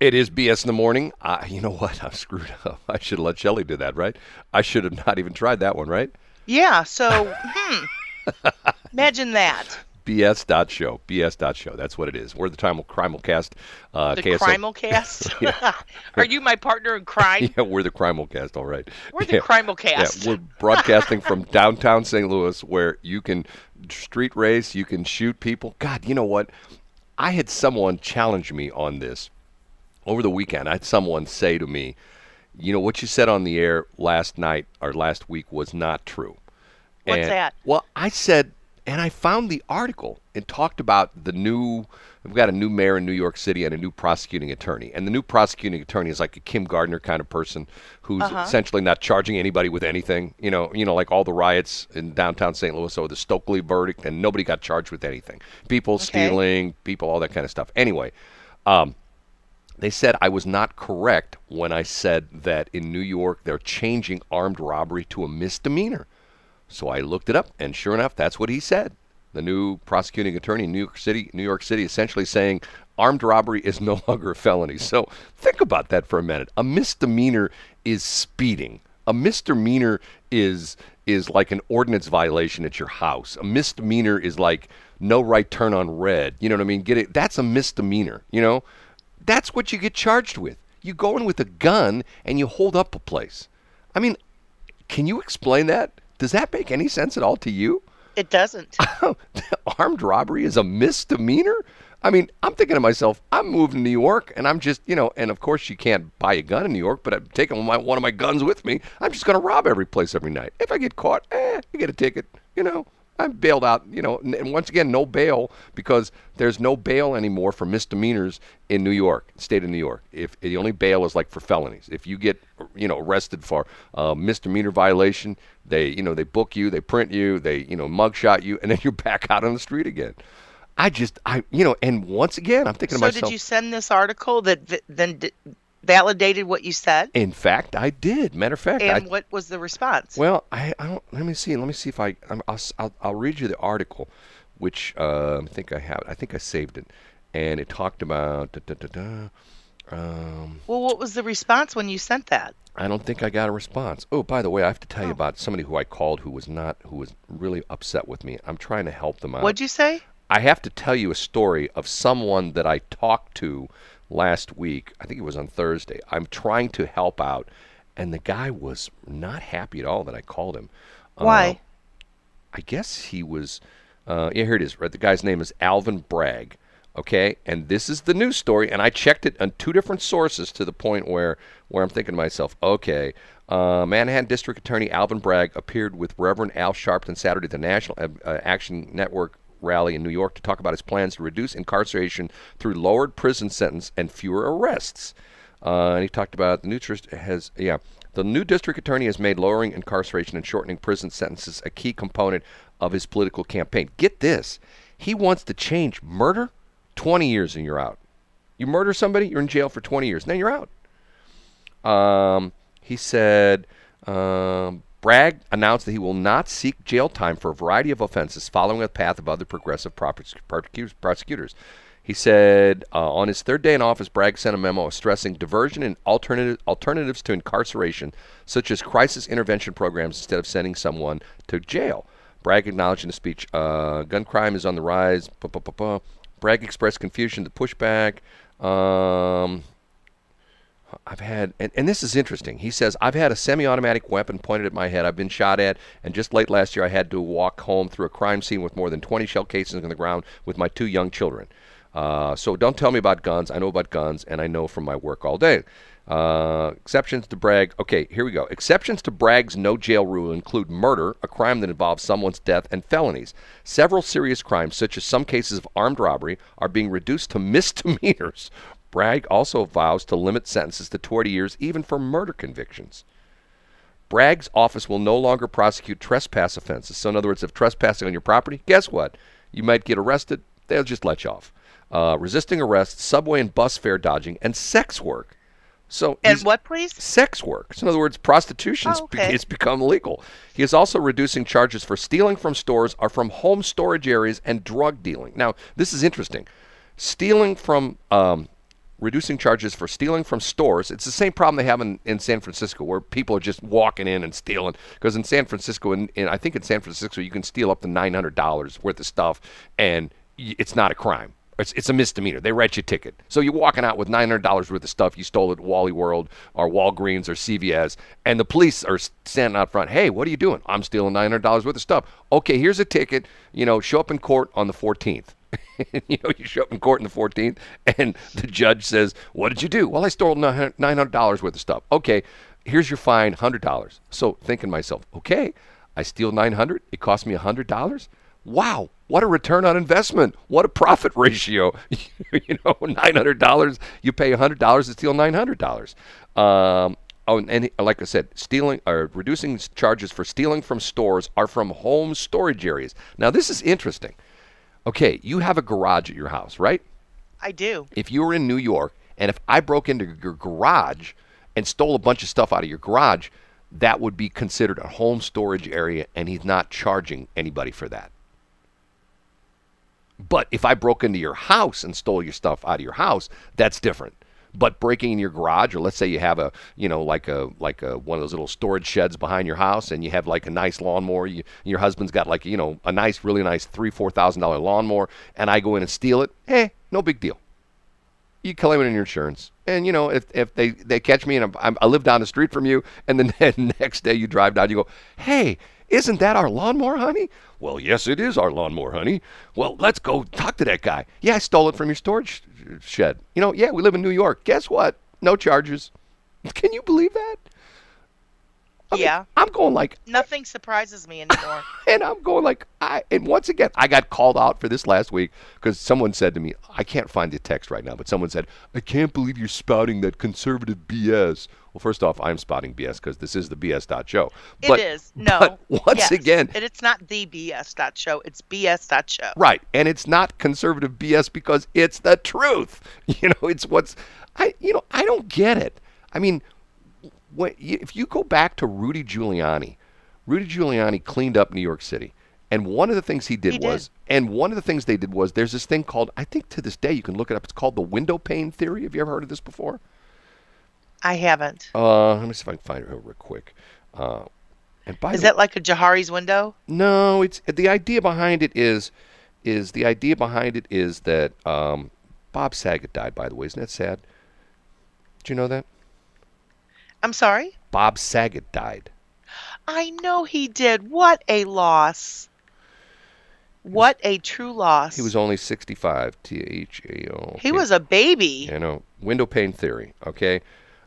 It is BS in the morning. Uh, you know what? I'm screwed up. I should have let Shelly do that, right? I should have not even tried that one, right? Yeah. So, hmm. Imagine that. BS.show. BS.show. That's what it is. We're the Primal, Crimal Cast. Uh, The KSL Crimal Cast. Are you my partner in crime? Yeah, we're the Crimal Cast, all right. We're the yeah. Crimal Yeah, we're broadcasting from downtown St. Louis where you can street race, you can shoot people. God, you know what? I had someone challenge me on this over the weekend. I had someone say to me, you know, what you said on the air last night or last week was not true. What's And- that? Well, I said, and I found the article and talked about the new. We've got a new mayor in New York City and a new prosecuting attorney. And the new prosecuting attorney is like a Kim Gardner kind of person who's Uh-huh. essentially not charging anybody with anything. You know, you know, like all the riots in downtown St. Louis or the Stockley verdict, and nobody got charged with anything. People stealing, people, all that kind of stuff. Anyway, um, they said I was not correct when I said that in New York they're changing armed robbery to a misdemeanor. So I looked it up, and sure enough, that's what he said. The new prosecuting attorney in New York City, New York City, essentially saying armed robbery is no longer a felony. So think about that for a minute. A misdemeanor is speeding. A misdemeanor is is like an ordinance violation at your house. A misdemeanor is like no right turn on red. You know what I mean? Get it? That's a misdemeanor. You know, that's what you get charged with. You go in with a gun and you hold up a place. I mean, can you explain that? Does that make any sense at all to you? It doesn't. Armed robbery is a misdemeanor? I mean, I'm thinking to myself, I'm moving to New York and I'm just, you know, and of course you can't buy a gun in New York, but I'm taking my, one of my guns with me. I'm just going to rob every place every night. If I get caught, eh, I get a ticket, you know. I'm bailed out, you know, and once again, no bail because there's no bail anymore for misdemeanors in New York, state of New York. If the only bail is like for felonies, if you get, you know, arrested for a misdemeanor violation, they, you know, they book you, they print you, they, you know, mugshot you, and then you're back out on the street again. I just, I, you know, and once again, I'm thinking So myself. did you send this article that v- then d- validated what you said? In fact, I did. Matter of fact, And I, what was the response? Well, I, I don't. Let me see. Let me see if I. I'm, I'll, s- I'll, I'll read you the article, which uh, I think I have. I think I saved it, and it talked about. Da, da, da, um, well, what was the response when you sent that? I don't think I got a response. Oh, by the way, I have to tell you Oh. about somebody who I called who was not, who was really upset with me. I'm trying to help them out. What'd you say? I have to tell you a story of someone that I talked to last week. I think it was on Thursday. I'm trying to help out, and the guy was not happy at all that I called him. Uh, Why? I guess he was. Uh, yeah, here it is. Right, the guy's name is Alvin Bragg. Okay, and this is the news story, and I checked it on two different sources to the point where where I'm thinking to myself, okay, uh, Manhattan District Attorney Alvin Bragg appeared with Reverend Al Sharpton Saturday at the National uh, uh, Action Network rally in New York to talk about his plans to reduce incarceration through lowered prison sentence and fewer arrests. Uh, and he talked about the new tris- has yeah the new district attorney has made lowering incarceration and shortening prison sentences a key component of his political campaign. Get this, he wants to change murder, twenty years and you're out. You murder somebody, you're in jail for twenty years, then you're out. Um, he said um, Bragg announced that he will not seek jail time for a variety of offenses, following a path of other progressive prosecutors-. He said uh, on his third day in office, Bragg sent a memo stressing diversion and alternative, alternatives to incarceration, such as crisis intervention programs, instead of sending someone to jail. Bragg acknowledged in a speech, uh, gun crime is on the rise. Bragg expressed confusion to pushback. Um, I've had, and, and this is interesting. He says, I've had a semi automatic weapon pointed at my head. I've been shot at, and just late last year, I had to walk home through a crime scene with more than 20 shell casings on the ground with my two young children. Uh, so don't tell me about guns. I know about guns, and I know from my work all day. Uh, exceptions to Bragg. Okay, here we go. Exceptions to Bragg's no jail rule include murder, a crime that involves someone's death, and felonies. Several serious crimes, such as some cases of armed robbery, are being reduced to misdemeanors. Bragg also vows to limit sentences to 20 years, even for murder convictions. Bragg's office will no longer prosecute trespass offenses. So, in other words, if trespassing on your property, guess what? You might get arrested. They'll just let you off. Uh, resisting arrest, subway and bus fare dodging, and sex work. So, And what, please? sex work. So in other words, prostitution Oh, okay. it's become legal. He is also reducing charges for stealing from stores or from home storage areas and drug dealing. Now, this is interesting. Stealing from um, reducing charges for stealing from stores. It's the same problem they have in, in San Francisco, where people are just walking in and stealing. Because in San Francisco, and I think in San Francisco, you can steal up to nine hundred dollars worth of stuff, and it's not a crime. It's, it's a misdemeanor. They write you a ticket. So you're walking out with $900 worth of stuff you stole at Wally World or Walgreens or CVS, and the police are standing out front. Hey, what are you doing? I'm stealing $900 worth of stuff. Okay, here's a ticket. You know, show up in court on the 14th. you know, you show up in court on the 14th, and the judge says, "What did you do?" Well, I stole $900 worth of stuff. Okay, here's your fine, $100. So thinking to myself, okay, I steal 900. It cost me $100. Wow, what a return on investment. What a profit ratio. you know, $900, you pay $100 to steal $900. Um, oh, and like I said, stealing or reducing charges for stealing from stores are from home storage areas. Now, this is interesting. Okay, you have a garage at your house, right? I do. If you were in New York and if I broke into your garage and stole a bunch of stuff out of your garage, that would be considered a home storage area and he's not charging anybody for that. But if I broke into your house and stole your stuff out of your house, that's different. But breaking in your garage, or let's say you have a, you know, like a like a one of those little storage sheds behind your house, and you have like a nice lawnmower. You, your husband's got like you know a nice, really nice three four thousand dollar lawnmower, and I go in and steal it. Hey, no big deal. You claim it in your insurance, and you know if, if they, they catch me and I'm, i live down the street from you, and the next day you drive down, you go, hey, isn't that our lawnmower, honey? Well, yes, it is our lawnmower, honey. Well, let's go talk to that guy. Yeah, I stole it from your storage shed. You know, yeah, we live in New York. Guess what? No charges. Can you believe that? I yeah. Mean, I'm going like nothing surprises me anymore. and I'm going like I and once again I got called out for this last week because someone said to me, I can't find the text right now, but someone said, I can't believe you're spouting that conservative BS. Well, first off, I'm spotting BS because this is the BS dot show. But, it is. No. Once yes. again, and it's not the BS dot show. It's BS dot show. Right, and it's not conservative BS because it's the truth. You know, it's what's I. You know, I don't get it. I mean, when, if you go back to Rudy Giuliani, Rudy Giuliani cleaned up New York City. And one of the things he did he was, did. and one of the things they did was, there's this thing called, I think to this day you can look it up. It's called the window pane theory. Have you ever heard of this before? I haven't. Uh, let me see if I can find it real quick. Uh, and by is that like a Johari's window? No, it's the idea behind it is, is the idea behind it is that um, Bob Saget died. By the way, isn't that sad? Did you know that? I'm sorry? Bob Saget died. I know he did. What a loss. What a true loss. He was only 65. T H A O. He was a baby. You know, window pane theory. Okay.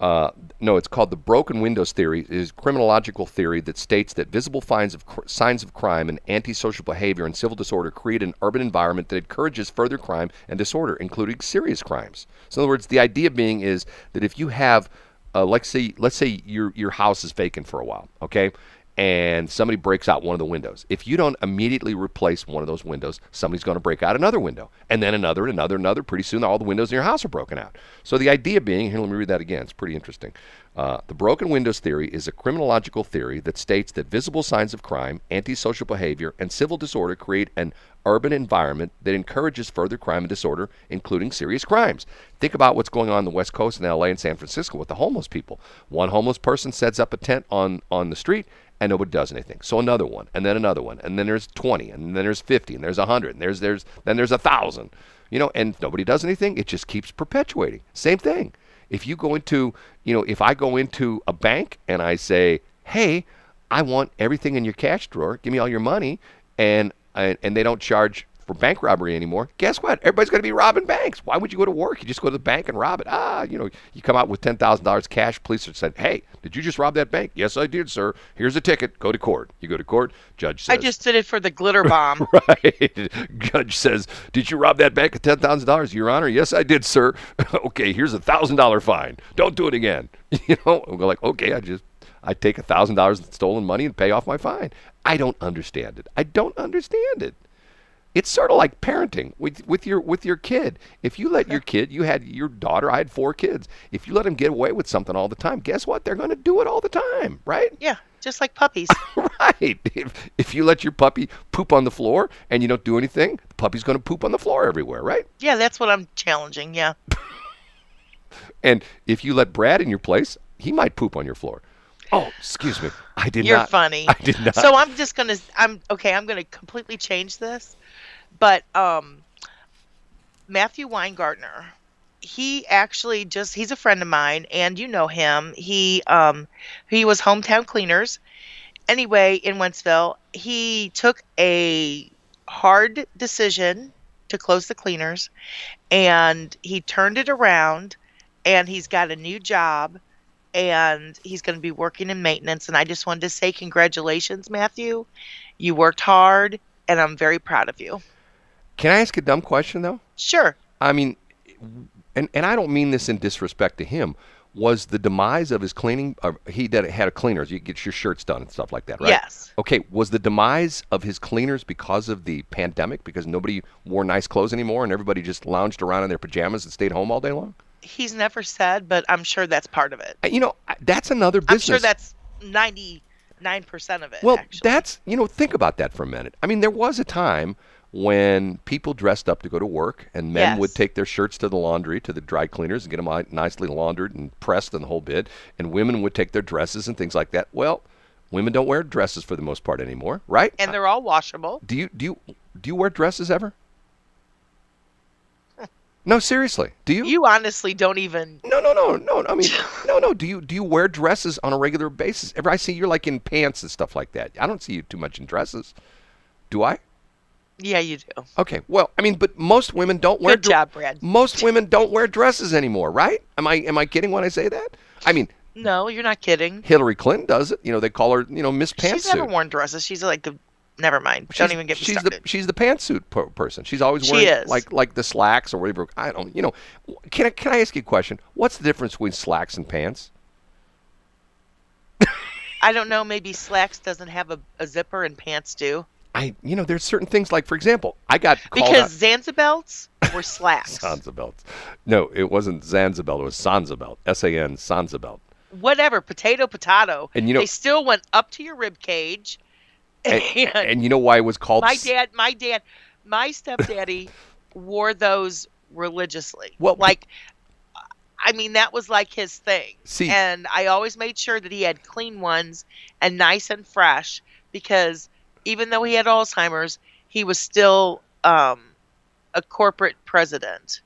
Uh, no, it's called the broken windows theory. It is criminological theory that states that visible signs of, cr- signs of crime and antisocial behavior and civil disorder create an urban environment that encourages further crime and disorder, including serious crimes. So, in other words, the idea being is that if you have uh, let's say let's say your your house is vacant for a while, okay, and somebody breaks out one of the windows. If you don't immediately replace one of those windows, somebody's going to break out another window, and then another, and another, and another. Pretty soon, all the windows in your house are broken out. So the idea being here, let me read that again. It's pretty interesting. Uh, the broken windows theory is a criminological theory that states that visible signs of crime, antisocial behavior, and civil disorder create an urban environment that encourages further crime and disorder, including serious crimes. Think about what's going on in the West Coast in LA and San Francisco with the homeless people. One homeless person sets up a tent on, on the street and nobody does anything. So another one, and then another one, and then there's 20, and then there's 50, and there's 100, and there's there's then there's a thousand. You know, and nobody does anything. It just keeps perpetuating. Same thing. If you go into, you know, if I go into a bank and I say, "Hey, I want everything in your cash drawer. Give me all your money," and and, and they don't charge for bank robbery anymore. Guess what? Everybody's going to be robbing banks. Why would you go to work? You just go to the bank and rob it. Ah, you know, you come out with ten thousand dollars cash. Police have said, "Hey, did you just rob that bank?" Yes, I did, sir. Here's a ticket. Go to court. You go to court. Judge says, "I just did it for the glitter bomb." right. Judge says, "Did you rob that bank of ten thousand dollars, Your Honor?" Yes, I did, sir. okay, here's a thousand dollar fine. Don't do it again. You know, go like, okay, I just I take a thousand dollars in stolen money and pay off my fine. I don't understand it. I don't understand it. It's sort of like parenting with with your with your kid. If you let your kid, you had your daughter, I had four kids. If you let them get away with something all the time, guess what? They're going to do it all the time, right? Yeah, just like puppies. right. If if you let your puppy poop on the floor and you don't do anything, the puppy's going to poop on the floor everywhere, right? Yeah, that's what I'm challenging. Yeah. And if you let Brad in your place, he might poop on your floor. Oh, excuse me. I did not. You're funny. I did not. So I'm just gonna. I'm okay. I'm gonna completely change this, but um, Matthew Weingartner, he actually just he's a friend of mine, and you know him. He um, he was hometown cleaners. Anyway, in Wentzville, he took a hard decision to close the cleaners, and he turned it around, and he's got a new job and he's going to be working in maintenance. And I just wanted to say congratulations, Matthew. You worked hard, and I'm very proud of you. Can I ask a dumb question though? Sure. I mean, and and I don't mean this in disrespect to him. Was the demise of his cleaning? Uh, he did had a cleaners. You get your shirts done and stuff like that, right? Yes. Okay. Was the demise of his cleaners because of the pandemic? Because nobody wore nice clothes anymore, and everybody just lounged around in their pajamas and stayed home all day long. He's never said, but I'm sure that's part of it. Uh, You know, that's another business. I'm sure that's 99% of it. Well, actually. that's you know, think about that for a minute. I mean, there was a time when people dressed up to go to work, and men would take their shirts to the laundry, to the dry cleaners, and get them nicely laundered and pressed and the whole bit. And women would take their dresses and things like that. Well, women don't wear dresses for the most part anymore, right? and they're all washable. do you do you do you wear dresses ever? No, seriously. Do you? You honestly don't even. No, no, no, no. I mean, no, no. Do you do you wear dresses on a regular basis? Ever I see you're like in pants and stuff like that. I don't see you too much in dresses. Do I? Yeah, you do. Okay. Well, I mean, but most women don't wear. Good job, Brad. Most women don't wear dresses anymore, right? Am I am I kidding when I say that? I mean, No, you're not kidding. Hillary Clinton does it. You know, they call her, you know, Miss Pantsuit. She's never worn dresses. She's like the. Never mind. She's- don't even get me she's started. the she's the pantsuit per- person. She's always She wearing is. like like the slacks or whatever. I don't. You know, can I can I ask you a question? What's the difference between slacks and pants? I don't know. Maybe slacks doesn't have a, a zipper and pants do. I you know, there's certain things like for example, I got called Because. Zanzibelts were slacks. Sansabelt. No, it wasn't Zanzabelt. It was Sansabelt. S A N Sansabelt. Whatever, potato, potato. And you know- they still went up to your rib cage. And, And, and you know why it was called? my dad, my dad, my stepdaddy wore those religiously. Well, like, I mean, that was like his thing. See- and I always made sure that he had clean ones and nice and fresh because even though he had Alzheimer's, he was still um, a corporate president.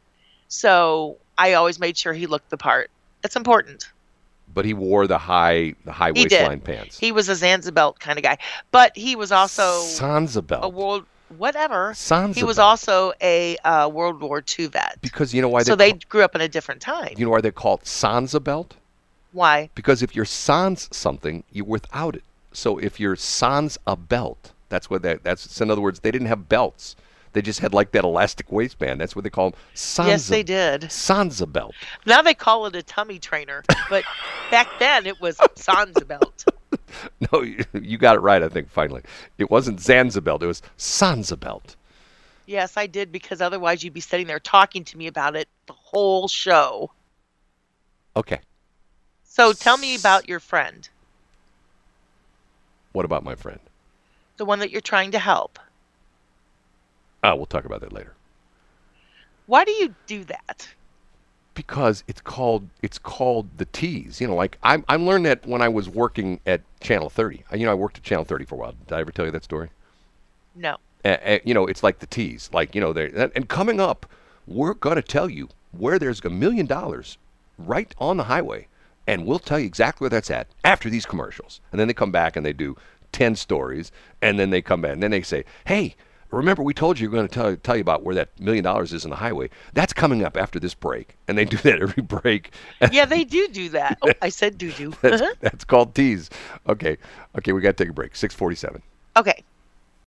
So I always made sure he looked the part. It's important. But he wore the high the high He did. waistline pants. He was a Zanzibelt kind of guy, but he was also Sansabelt. a world whatever. Sansabelt. He was also a uh, World War II vet. because you know why so they they grew up in a different time. you know why they call it Sansabelt? Why? Because if you're sans something, you're without it. So if you're sans a belt, that's what that that's in other words, they didn't have belts. They just had like that elastic waistband. That's what they called sans. Yes, they did. Sansa belt. Now they call it a tummy trainer, but back then it was Sansabelt. No, you, you got it right. I think finally, it wasn't Zanzabelt. It was Sansabelt. Yes, I did because otherwise you'd be sitting there talking to me about it the whole show. Okay. So tell me about your friend, What about my friend? the one that you're trying to help. Ah, we'll talk about that later. Why do you do that? because it's called it's called the tease. You know, like I I learned that when I was working at Channel 30. I- You know, I worked at Channel 30 for a while. Did I ever tell you that story? No. Uh, uh, you know, it's like the tease. Like you know, they and, and coming up, we're gonna tell you where there's a million dollars right on the highway, and we'll tell you exactly where that's at after these commercials. And then they come back and they do ten stories, and then they come back and then they say, hey. Remember, we told you we are going to tell, tell you about where that million dollars is in the highway. That's coming up after this break, and they do that every break. Yeah, they do do that. Oh, I said do doo. That's, uh-huh. that's called tease. Okay, okay, we got to take a break. Six forty-seven. okay.